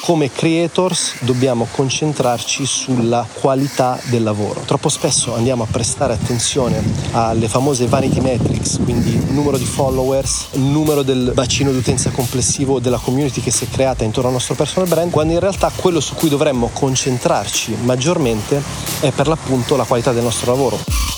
come creators dobbiamo concentrarci sulla qualità del lavoro. Troppo spesso andiamo a prestare attenzione alle famose vanity metrics, quindi numero di followers, numero del bacino d'utenza complessivo della community che si è creata intorno al nostro personal brand, quando in realtà quello su cui dovremmo concentrarci maggiormente è per l'appunto la qualità del nostro lavoro.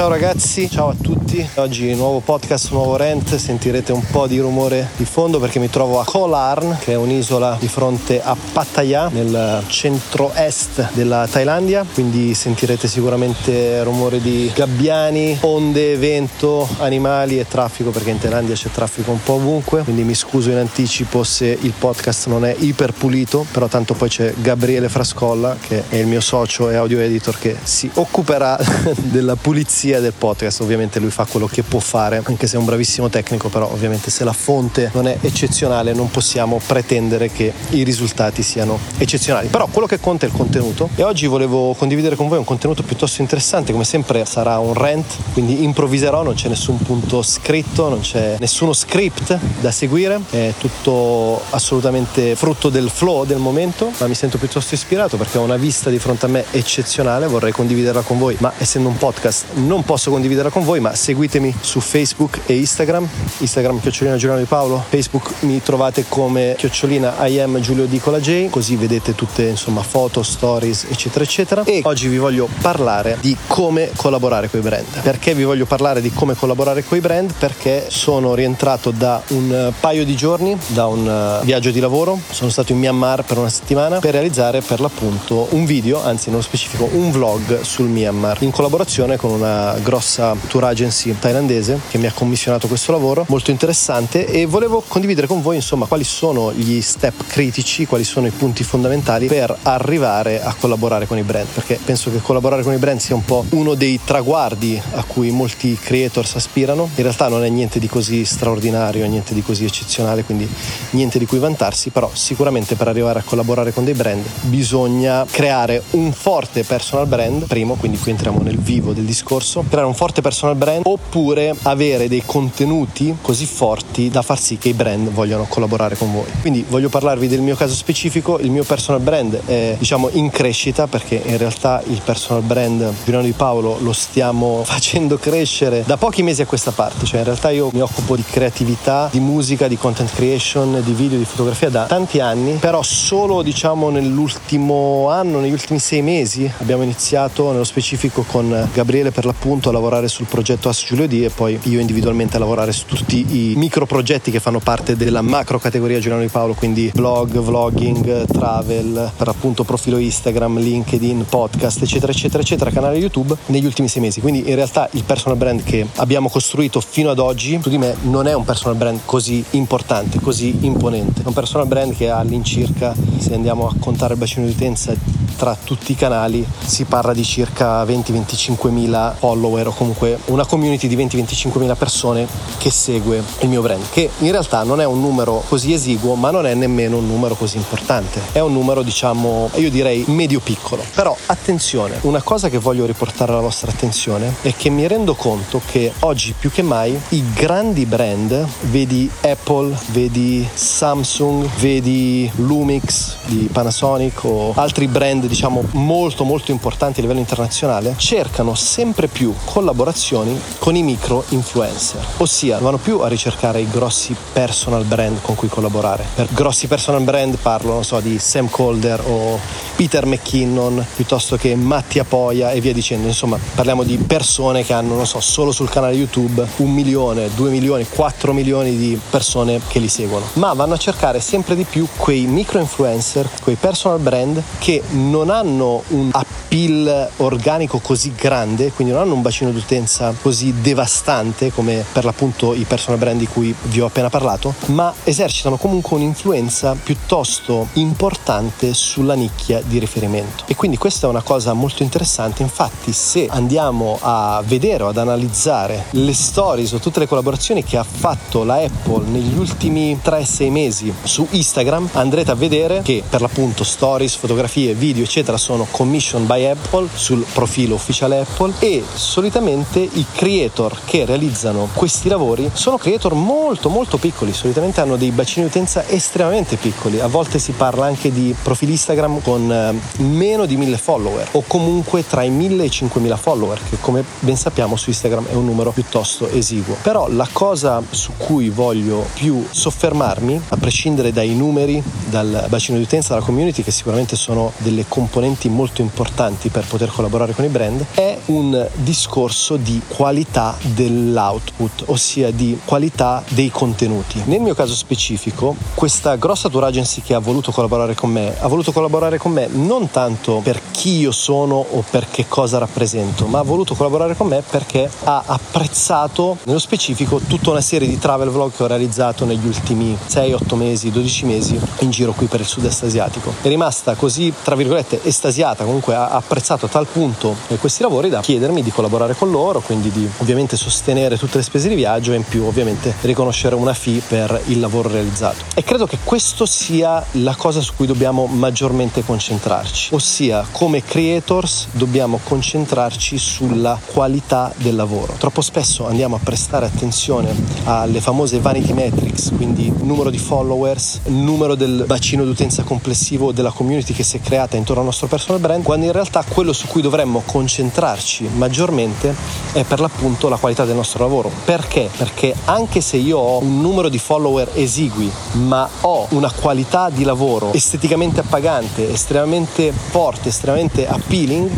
Ciao ragazzi, ciao a tutti. Oggi nuovo podcast, nuovo rent. Sentirete un po' di rumore di fondo perché mi trovo a Koh Larn, che è un'isola di fronte a Pattaya, nel centro-est della Thailandia. Quindi sentirete sicuramente rumore di gabbiani, onde, vento, animali e traffico perché in Thailandia c'è traffico un po' ovunque. Quindi mi scuso in anticipo se il podcast non è iper pulito, però tanto poi c'è Gabriele Frascolla che è il mio socio e audio editor che si occuperà della pulizia regia del podcast, ovviamente lui fa quello che può fare, anche se è un bravissimo tecnico, però ovviamente se la fonte non è eccezionale non possiamo pretendere che i risultati siano eccezionali. Però quello che conta è il contenuto e oggi volevo condividere con voi un contenuto piuttosto interessante, come sempre sarà un rant, quindi improvviserò, non c'è nessun punto scritto, non c'è nessuno script da seguire, è tutto assolutamente frutto del flow del momento, ma mi sento piuttosto ispirato perché ho una vista di fronte a me eccezionale, vorrei condividerla con voi, ma essendo un podcast non non posso condividerla con voi, ma seguitemi su Facebook e Instagram. Instagram chiocciolina Giuliano di Paolo, Facebook mi trovate come chiocciolina I am Giulio Dicola J, così vedete tutte insomma foto, stories, eccetera, eccetera. E oggi vi voglio parlare di come collaborare con i brand. Perché vi voglio parlare di come collaborare con i brand? Perché sono rientrato da un paio di giorni da un eh, viaggio di lavoro, sono stato in Myanmar per una settimana per realizzare per l'appunto un video, anzi nello specifico un vlog sul Myanmar in collaborazione con una grossa tour agency thailandese che mi ha commissionato questo lavoro, molto interessante e volevo condividere con voi insomma quali sono gli step critici, quali sono i punti fondamentali per arrivare a collaborare con i brand, perché penso che collaborare con i brand sia un po' uno dei traguardi a cui molti creators aspirano, in realtà non è niente di così straordinario, niente di così eccezionale, quindi niente di cui vantarsi, però sicuramente per arrivare a collaborare con dei brand bisogna creare un forte personal brand, primo, quindi qui entriamo nel vivo del discorso, stesso, creare un forte personal brand oppure avere dei contenuti così forti da far sì che i brand vogliano collaborare con voi. Quindi voglio parlarvi del mio caso specifico, il mio personal brand è diciamo in crescita perché in realtà il personal brand Giuliano di Paolo lo stiamo facendo crescere da pochi mesi a questa parte, cioè in realtà io mi occupo di creatività, di musica, di content creation, di video, di fotografia da tanti anni, però solo diciamo nell'ultimo anno, negli ultimi sei mesi abbiamo iniziato nello specifico con Gabriele per l'appunto appunto a lavorare sul progetto As Giulio D e poi io individualmente a lavorare su tutti i micro progetti che fanno parte della macro categoria Giuliano di Paolo, quindi blog, vlogging, travel, per appunto profilo Instagram, LinkedIn, podcast, eccetera, eccetera, eccetera, canale YouTube negli ultimi sei mesi. Quindi in realtà il personal brand che abbiamo costruito fino ad oggi, su di me, non è un personal brand così importante, così imponente. È un personal brand che ha all'incirca, se andiamo a contare il bacino di utenza tra tutti i canali, si parla di circa 20-25 mila follower o comunque una community di 20-25 mila persone che segue il mio brand, che in realtà non è un numero così esiguo, ma non è nemmeno un numero così importante. È un numero, diciamo, io direi medio piccolo. Però attenzione, una cosa che voglio riportare alla vostra attenzione è che mi rendo conto che oggi più che mai i grandi brand, vedi Apple, vedi Samsung, vedi Lumix di Panasonic o altri brand, diciamo, molto molto importanti a livello internazionale, cercano sempre più collaborazioni con i micro influencer, ossia vanno più a ricercare i grossi personal brand con cui collaborare. Per grossi personal brand parlo, non so, di Sam Calder o Peter McKinnon piuttosto che Mattia Poia e via dicendo. Insomma, parliamo di persone che hanno, non so, solo sul canale YouTube un milione, due milioni, quattro milioni di persone che li seguono. Ma vanno a cercare sempre di più quei micro influencer, quei personal brand che non hanno un appeal organico così grande, quindi non hanno un bacino d'utenza così devastante come per l'appunto i personal brand di cui vi ho appena parlato, ma esercitano comunque un'influenza piuttosto importante sulla nicchia di riferimento. E quindi questa è una cosa molto interessante, infatti se andiamo a vedere o ad analizzare le stories o tutte le collaborazioni che ha fatto la Apple negli ultimi 3-6 mesi su Instagram, andrete a vedere che per l'appunto stories, fotografie, video eccetera sono commission by Apple sul profilo ufficiale Apple e solitamente i creator che realizzano questi lavori sono creator molto molto piccoli, solitamente hanno dei bacini di utenza estremamente piccoli, a volte si parla anche di profili Instagram con eh, meno di 1000 follower o comunque tra i 1000 e i 5000 follower che come ben sappiamo su Instagram è un numero piuttosto esiguo. Però la cosa su cui voglio più soffermarmi, a prescindere dai numeri, dal bacino di utenza, dalla community che sicuramente sono delle componenti molto importanti per poter collaborare con i brand, è un discorso di qualità dell'output, ossia di qualità dei contenuti. Nel mio caso specifico, questa grossa tour agency che ha voluto collaborare con me, ha voluto collaborare con me non tanto per chi io sono o per che cosa rappresento, ma ha voluto collaborare con me perché ha apprezzato nello specifico tutta una serie di travel vlog che ho realizzato negli ultimi 6, 8 mesi, 12 mesi in giro qui per il sud-est asiatico. È rimasta così, tra virgolette, estasiata, comunque ha apprezzato a tal punto questi lavori da chiedermi di collaborare con loro, quindi di ovviamente sostenere tutte le spese di viaggio e in più ovviamente riconoscere una fee per il lavoro realizzato. E credo che questo sia la cosa su cui dobbiamo maggiormente concentrarci, ossia come creators dobbiamo concentrarci sulla qualità del lavoro. Troppo spesso andiamo a prestare attenzione alle famose vanity metrics, quindi numero di followers, numero del bacino d'utenza complessivo della community che si è creata intorno al nostro personal brand, quando in realtà quello su cui dovremmo concentrarci maggiormente è per l'appunto la qualità del nostro lavoro. Perché? Perché anche se io ho un numero di follower esigui, ma ho una qualità di lavoro esteticamente appagante, estremamente forte, estremamente appealing,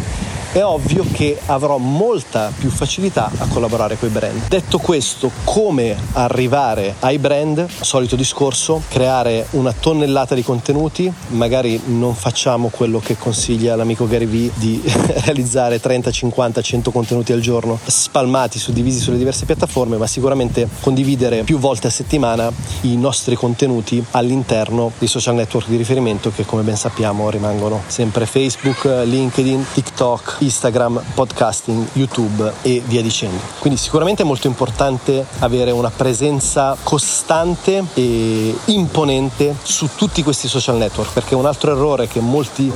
è ovvio che avrò molta più facilità a collaborare con i brand. Detto questo, come arrivare ai brand? Solito discorso, creare una tonnellata di contenuti, magari non facciamo quello che consiglia l'amico Gary Vee di realizzare 30, 50, 100 contenuti al giorno spalmati, suddivisi sulle diverse piattaforme, ma sicuramente condividere più volte a settimana i nostri contenuti all'interno dei social network di riferimento che come ben sappiamo rimangono sempre Facebook, LinkedIn, TikTok, Instagram, podcasting, YouTube e via dicendo. Quindi sicuramente è molto importante avere una presenza costante e imponente su tutti questi social network, perché un altro errore che molti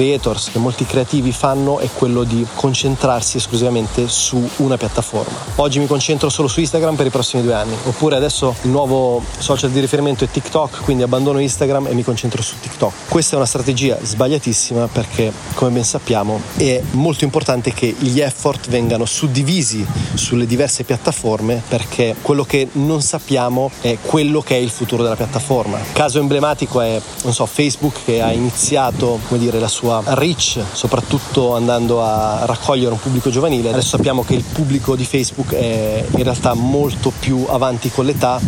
creators, che molti creativi fanno è quello di concentrarsi esclusivamente su una piattaforma. Oggi mi concentro solo su Instagram per i prossimi due anni, oppure adesso il nuovo social di riferimento è TikTok, quindi abbandono Instagram e mi concentro su TikTok. Questa è una strategia sbagliatissima perché, come ben sappiamo, è molto importante che gli effort vengano suddivisi sulle diverse piattaforme perché quello che non sappiamo è quello che è il futuro della piattaforma. Caso emblematico è, non so, Facebook che ha iniziato, come dire, la sua sua reach, soprattutto andando a raccogliere un pubblico giovanile. Adesso sappiamo che il pubblico di Facebook è in realtà molto più avanti con l'età,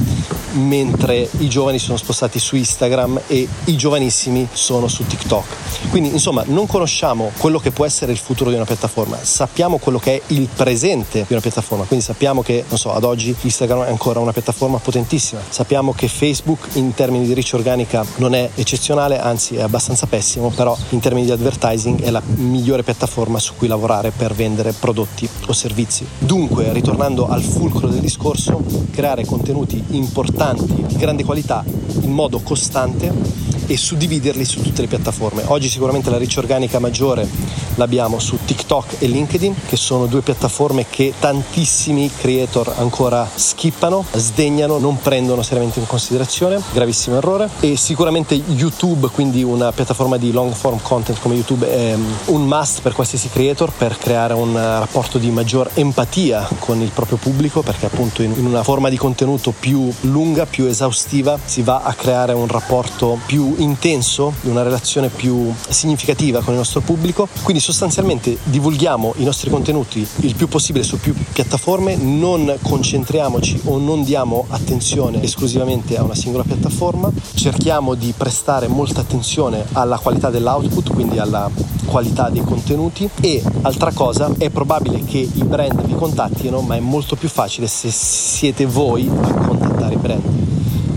mentre i giovani sono spostati su Instagram e i giovanissimi sono su TikTok. Quindi insomma non conosciamo quello che può essere il futuro di una piattaforma, sappiamo quello che è il presente di una piattaforma, quindi sappiamo che non so, ad oggi Instagram è ancora una piattaforma potentissima, sappiamo che Facebook in termini di reach organica non è eccezionale, anzi è abbastanza pessimo, però in termini di advertising è la migliore piattaforma su cui lavorare per vendere prodotti servizi. Dunque, ritornando al fulcro del discorso, creare contenuti importanti, di grande qualità, in modo costante e suddividerli su tutte le piattaforme. Oggi sicuramente la riccia organica maggiore l'abbiamo su TikTok e LinkedIn, che sono due piattaforme che tantissimi creator ancora skippano, sdegnano, non prendono seriamente in considerazione, gravissimo errore. E sicuramente YouTube, quindi una piattaforma di long form content come YouTube, è un must per qualsiasi creator per creare un rapporto di maggior empatia con il proprio pubblico, perché appunto in una forma di contenuto più lunga, più esaustiva, si va a creare un rapporto più intenso, una relazione più significativa con il nostro pubblico. Quindi sostanzialmente divulghiamo i nostri contenuti il più possibile su più piattaforme, non concentriamoci o non diamo attenzione esclusivamente a una singola piattaforma, cerchiamo di prestare molta attenzione alla qualità dell'output, quindi alla qualità dei contenuti. E altra cosa è probabile che i brand vi contattino, ma è molto più facile se siete voi a contattare i brand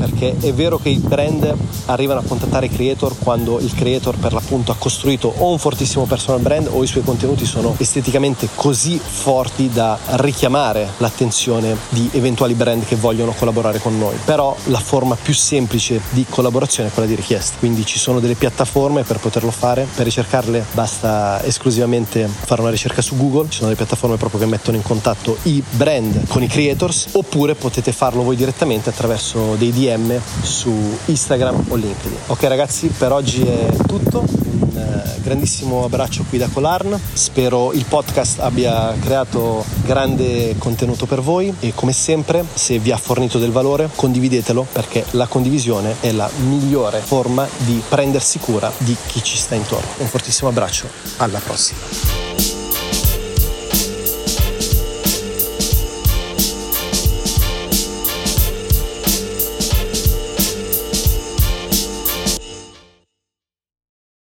perché è vero che i brand arrivano a contattare i creator quando il creator per l'appunto ha costruito o un fortissimo personal brand o i suoi contenuti sono esteticamente così forti da richiamare l'attenzione di eventuali brand che vogliono collaborare con noi. Però la forma più semplice di collaborazione è quella di richiesta, quindi ci sono delle piattaforme per poterlo fare, per ricercarle basta esclusivamente fare una ricerca su Google, ci sono delle piattaforme proprio che mettono in contatto i brand con i creators. Oppure potete farlo voi direttamente attraverso dei DM su Instagram o LinkedIn. Ok ragazzi, per oggi è tutto. Un eh, grandissimo abbraccio qui da Colarn. Spero il podcast abbia creato grande contenuto per voi e come sempre, se vi ha fornito del valore, condividetelo perché la condivisione è la migliore forma di prendersi cura di chi ci sta intorno. Un fortissimo abbraccio, alla prossima.